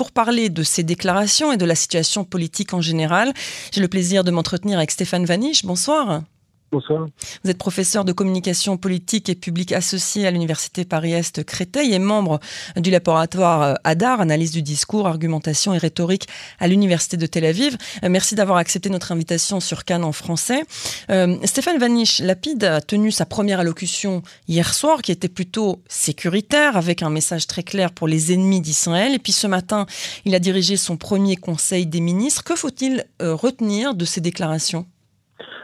pour parler de ces déclarations et de la situation politique en général, j'ai le plaisir de m'entretenir avec Stéphane Vaniche. Bonsoir. Bonsoir. Vous êtes professeur de communication politique et publique associé à l'Université Paris-Est Créteil et membre du laboratoire euh, ADAR, analyse du discours, argumentation et rhétorique à l'Université de Tel Aviv. Euh, merci d'avoir accepté notre invitation sur Cannes en français. Euh, Stéphane Vanish, Lapide a tenu sa première allocution hier soir qui était plutôt sécuritaire avec un message très clair pour les ennemis d'Israël. Et puis ce matin, il a dirigé son premier conseil des ministres. Que faut-il retenir de ces déclarations?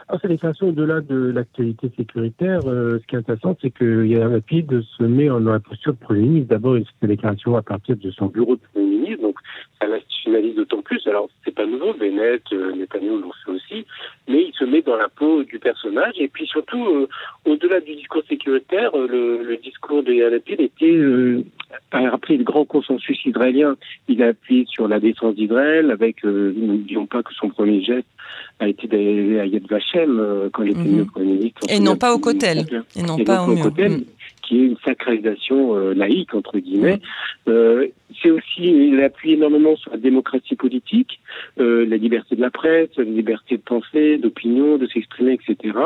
Alors, ces déclarations, au-delà de l'actualité sécuritaire, euh, ce qui est intéressant, c'est que Yair Lapid se met en, la posture de Premier ministre. D'abord, il fait des à partir de son bureau de Premier ministre, donc ça l'institutionnalise d'autant plus. Alors, c'est pas nouveau, Bennett, euh, Netanyahu l'ont fait aussi, mais il se met dans la peau du personnage. Et puis surtout, euh, au-delà du discours sécuritaire, euh, le, le, discours de Yair Lapid était euh, a rappelé le grand consensus israélien. Il a appuyé sur la défense d'Israël, avec, n'oublions pas que son premier geste a été d'aller à Yad Vashem euh, quand il était mm -hmm. Premier ministre. Et non pas au Kotel. Et non pas au mur. Kotel, mm. qui est une sacralisation euh, laïque, entre guillemets. Mm. Euh, c'est aussi, il appuie énormément sur la démocratie politique, euh, la liberté de la presse, la liberté de penser, d'opinion, de s'exprimer, etc.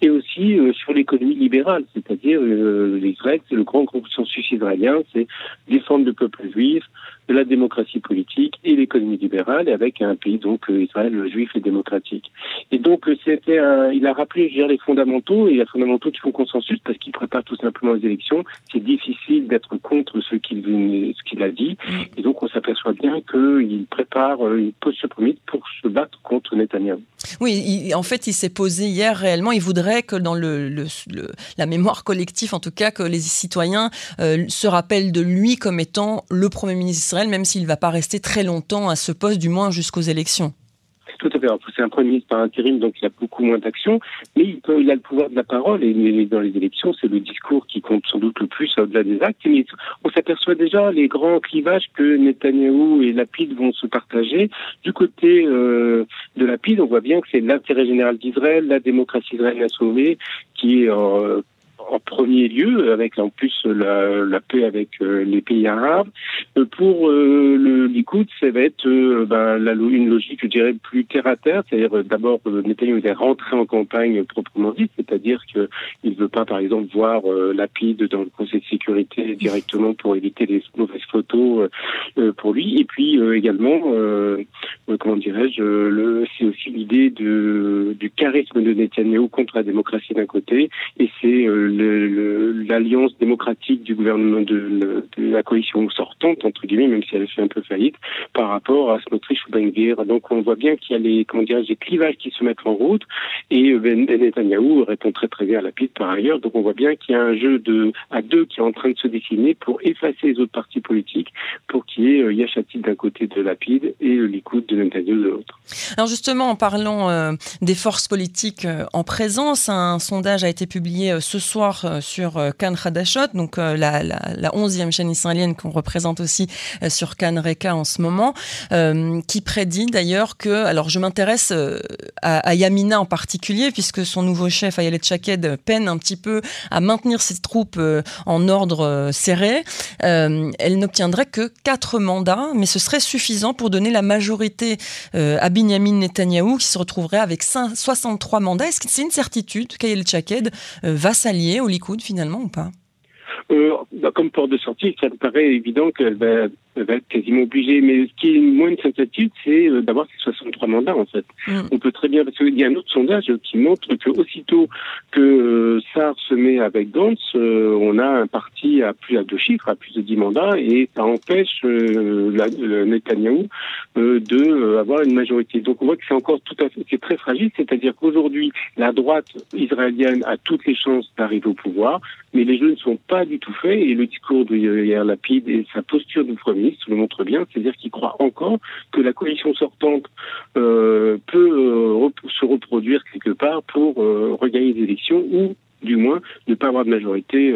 Et aussi euh, sur l'économie libérale, c'est-à-dire euh, l'Israël, c'est le grand consensus israélien, c'est défendre le peuple juif, de la démocratie politique et l'économie libérale, avec un pays donc Israël juif et démocratique. Et donc c'était, il a rappelé, je dirais, les fondamentaux et les fondamentaux qui font consensus parce qu'il prépare tout simplement les élections. C'est difficile d'être contre ce qu'il ce qu'il a dit, et donc on s'aperçoit bien qu'il prépare une posture première pour se battre contre Netanyahu. Oui, en fait, il s'est posé hier réellement. Il voudrait que dans le, la mémoire collective, en tout cas, que les citoyens euh, se rappellent de lui comme étant le Premier ministre d'Israël, même s'il ne va pas rester très longtemps à ce poste, du moins jusqu'aux élections. Tout à fait. C'est un premier ministre par intérim, donc il a beaucoup moins d'action, mais il, peut, il, a le pouvoir de la parole et dans les élections, c'est le discours qui compte sans doute le plus au-delà des actes. Mais on s'aperçoit déjà les grands clivages que Netanyahou et Lapid vont se partager. Du côté euh, de Lapid, on voit bien que c'est l'intérêt général d'Israël, la démocratie israélienne à sauver, qui est euh, en premier lieu, avec en plus la, la paix avec euh, les pays arabes. Euh, pour euh, le Likoud, ça va être ben, la, une logique, je dirais, plus terre à terre, c'est-à-dire d'abord Netanyahu est rentré en campagne proprement dit, c'est-à-dire qu'il ne veut pas, par exemple, voir Lapide dans le Conseil de sécurité directement pour éviter les mauvaises photos pour lui. Et puis également, comment dirais-je, le, c'est aussi l'idée du charisme de Netanyahu contre la démocratie d'un côté, et c'est l'alliance démocratique du gouvernement de, la coalition sortante, entre guillemets, même si elle fait un peu faillite, par rapport à Smotrich ou Ben Donc on voit bien qu'il y a les, comment des clivages qui se mettent en route et Ben, ben Netanyahu répond très très bien à la par ailleurs. Donc on voit bien qu'il y a un jeu à deux qui est en train de se dessiner pour effacer les autres partis politiques pour qu'il y ait euh, Yachatit d'un côté de Lapide et le Likoud de De l'autre. Alors justement, en parlant euh, des forces politiques euh, en présence, un sondage a été publié euh, ce soir sur Cannes Hadashot, donc la, la, la 11e chaîne israélienne qu'on représente aussi sur Cannes Reka en ce moment, qui prédit d'ailleurs que, alors je m'intéresse à, Yamina en particulier, puisque son nouveau chef, Ayelet Chaked, peine un petit peu à maintenir ses troupes en ordre serré. Elle n'obtiendrait que quatre mandats, mais ce serait suffisant pour donner la majorité euh, à Binyamin Netanyahou, qui se retrouverait avec 5, 63 mandats. Est-ce que c'est une certitude qu'Ayelet Chaked euh, va s'allier au Likoud finalement ou pas? Euh, comme porte de sortie, ça me paraît évident qu'elle va, va être quasiment obligée. Mais ce qui est moins une certitude, c'est euh, d'avoir ces 63 mandats, en fait. Mm. On peut très bien, parce qu'il y a un autre sondage qui montre que aussitôt que euh, SAR se met avec Gantz, euh, on a un parti à plus à deux chiffres, à plus de 10 mandats, et ça empêche euh, la, le Netanyahou euh, de avoir une majorité. Donc on voit que c'est encore tout à fait, c'est très fragile, c'est-à-dire qu'aujourd'hui, la droite israélienne a toutes les chances d'arriver au pouvoir, mais les jeux ne sont pas du tout faits, et le discours de Yair Lapid et sa posture du premier ministre le montre bien, c'est-à-dire qu'il croit encore que la coalition sortante euh, peut euh, se reproduire quelque part pour euh, regagner des élections ou du moins ne pas avoir de majorité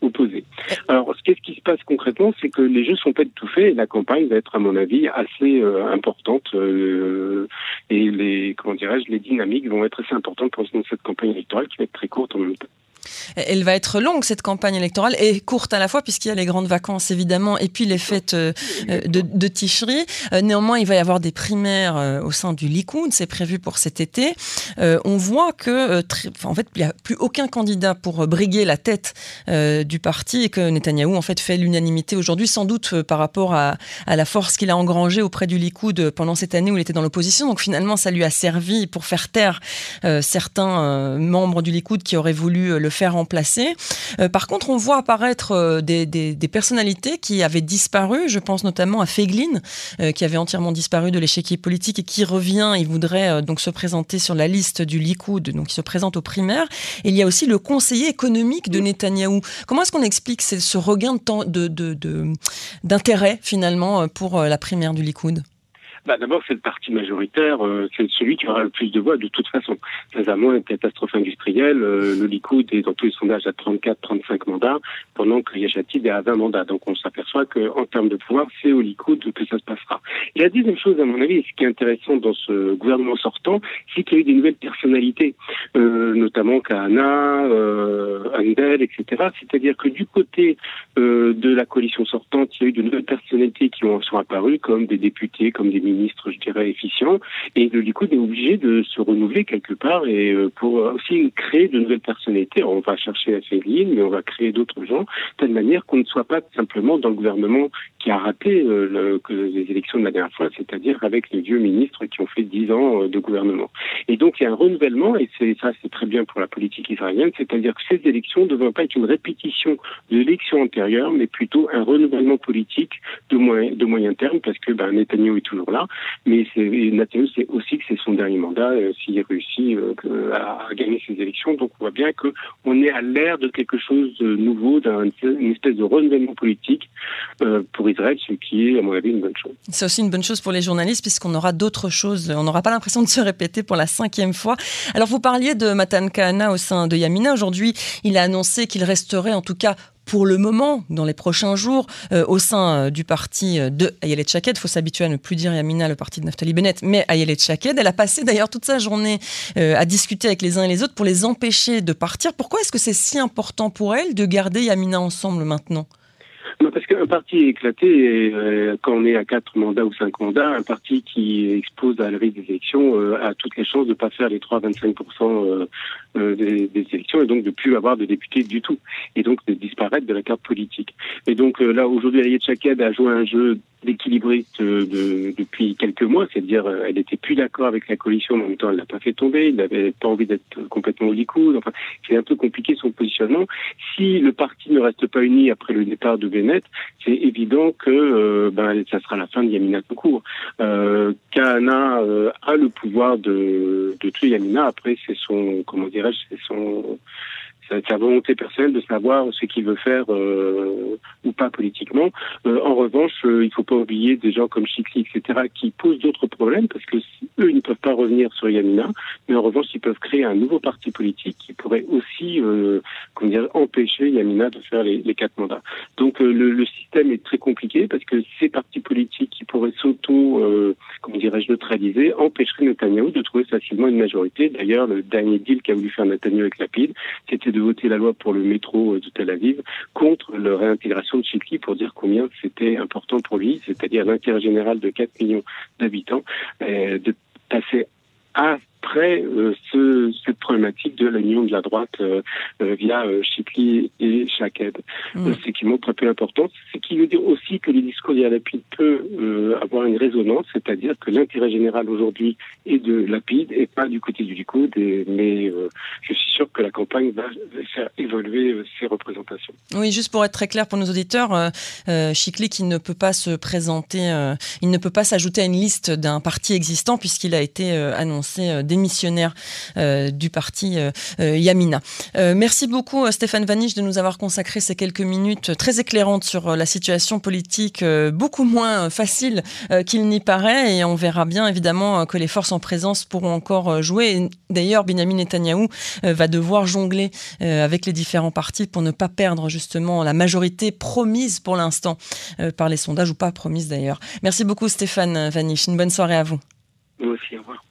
opposée. Alors, qu'est-ce qui se passe concrètement C'est que les jeux sont pas tout faits et la campagne va être, à mon avis, assez importante et les, comment dirais-je, les dynamiques vont être assez importantes pour cette campagne électorale qui va être très courte en même temps. Elle va être longue cette campagne électorale et courte à la fois puisqu'il y a les grandes vacances évidemment et puis les fêtes euh, de, de Tishri. Euh, néanmoins, il va y avoir des primaires euh, au sein du Likoud, c'est prévu pour cet été. On voit que en fait, il n'y a plus aucun candidat pour briguer la tête du parti et que Netanyahou en fait fait l'unanimité aujourd'hui, sans doute par rapport à, à la force qu'il a engrangée auprès du Likoud pendant cette année où il était dans l'opposition. Donc finalement, ça lui a servi pour faire taire certains membres du Likoud qui auraient voulu le faire remplacer. Euh, par contre, on voit apparaître euh, des, personnalités qui avaient disparu. Je pense notamment à Feiglin, euh, qui avait entièrement disparu de l'échiquier politique et qui revient. Il voudrait donc se présenter sur la liste du Likoud, donc il se présente aux primaires. Il y a aussi le conseiller économique de Netanyahou. Comment est-ce qu'on explique ce regain d'intérêt finalement pour la primaire du Likoud? Bah, D'abord, c'est le parti majoritaire, euh, c'est celui qui aura le plus de voix de toute façon. Récemment, une catastrophe industrielle, euh, le Likoud est dans tous les sondages à 34-35 mandats, pendant que Yachatid est à 20 mandats. Donc on s'aperçoit qu'en termes de pouvoir, c'est au Likoud que ça se passera. Et la deuxième chose, à mon avis, ce qui est intéressant dans ce gouvernement sortant, c'est qu'il y a eu des nouvelles personnalités, euh, notamment Kahana, euh, Etc. C'est-à-dire que du côté euh, de la coalition sortante, il y a eu de nouvelles personnalités qui ont, sont apparues, comme des députés, comme des ministre, je dirais, efficient. Et le Likoud est obligé de se renouveler quelque part et euh, pour aussi créer de nouvelles personnalités. on va chercher à Féline, mais on va créer d'autres gens, de telle manière qu'on ne soit pas simplement dans le gouvernement qui a raté euh, le, les élections de la dernière fois, c'est-à-dire avec les vieux ministres qui ont fait dix ans euh, de gouvernement. Et donc il y a un renouvellement, et ça c'est très bien pour la politique israélienne, c'est-à-dire que ces élections ne devraient pas être une répétition de l'élection antérieure, mais plutôt un renouvellement politique de moyen, de moyen terme, parce que ben, Netanyahu est toujours là, mais Netanyahu c'est aussi que c'est son dernier mandat euh, s'il réussit à, gagner ces élections. Donc on voit bien que on est à l'ère de quelque chose de nouveau, d'une espèce de renouvellement politique pour Israël, ce qui est, à mon avis, une bonne chose. C'est aussi une bonne chose pour les journalistes, puisqu'on aura d'autres choses. On n'aura pas l'impression de se répéter pour la cinquième fois. Alors, vous parliez de Matan Kahana au sein de Yamina. Aujourd'hui, il a annoncé qu'il resterait, en tout cas, pour le moment, dans les prochains jours, euh, au sein euh, du parti euh, de Ayelet Chaked. Il faut s'habituer à ne plus dire Yamina, le parti de Naftali Bennett, mais Ayelet Chaked. Elle a passé d'ailleurs toute sa journée à discuter avec les uns et les autres pour les empêcher de partir. Pourquoi est-ce que c'est si important pour elle de garder Yamina ensemble maintenant? Parce qu'un parti éclaté, euh, quand on est à quatre mandats ou cinq mandats, un parti qui expose à la des élections euh, a toutes les chances de ne pas faire les 3-25% euh, des, élections et donc de plus avoir de députés du tout et donc de disparaître de la carte politique. Et donc là, aujourd'hui, Ayed Chaked a joué un jeu d'équilibriste de, depuis quelques mois, c'est-à-dire elle n'était plus d'accord avec la coalition, mais en même temps elle l'a pas fait tomber, il n'avait pas envie d'être complètement au enfin c'est un peu compliqué son positionnement. Si le parti ne reste pas uni après le départ de Bennett, c'est évident que euh, ben, ça sera la fin de Yamina tout court. Euh, Kahana euh, a le pouvoir de, de tuer Yamina, après c'est son, comment dirais-je, c'est son sa volonté personnelle de savoir ce qu'il veut faire euh, ou pas politiquement. Euh, en revanche, euh, il ne faut pas oublier des gens comme Chikli, etc., qui posent d'autres problèmes parce que eux, ils ne peuvent pas revenir sur Yamina, mais en revanche, ils peuvent créer un nouveau parti politique qui pourrait aussi, comment dire, empêcher Yamina de faire les, les quatre mandats. Donc le, le, système est très compliqué parce que ces partis politiques qui pourraient s'auto, comment dirais-je, neutraliser, empêcheraient Netanyahu de trouver facilement une majorité. D'ailleurs, le dernier deal qu'a voulu faire Netanyahu avec Lapid, c'était de voter la loi pour le métro de Tel Aviv contre la réintégration de Chikli pour dire combien c'était important pour lui, c'est-à-dire l'intérêt général de 4 millions d'habitants, euh, de passer à après euh, ce, cette problématique de l'union de la droite euh, euh, via Chikli et Shaked. Mm. ce qui montre un peu l'importance. Ce qui veut dire aussi que le discours d'Yalapid peut avoir une résonance, c'est-à-dire que l'intérêt général aujourd'hui est de Lapide et pas du côté du Likoud, mais je suis sûr que la campagne va faire évoluer ses représentations. Oui, juste pour être très clair pour nos auditeurs, Chikli qui ne peut pas se présenter, il ne peut pas s'ajouter à une liste d'un parti existant puisqu'il a été annoncé démissionnaire euh, du parti euh, euh, Yamina. merci beaucoup Stéphane Vaniche de nous avoir consacré ces quelques minutes très éclairantes sur la situation politique, beaucoup moins facile qu'il n'y paraît, et on verra bien évidemment que les forces en présence pourront encore jouer. D'ailleurs, Benjamin Netanyahou va devoir jongler avec les différents partis pour ne pas perdre justement la majorité promise pour l'instant par les sondages, ou pas promise d'ailleurs. Merci beaucoup Stéphane Vaniche, une bonne soirée à vous. Moi aussi, au revoir.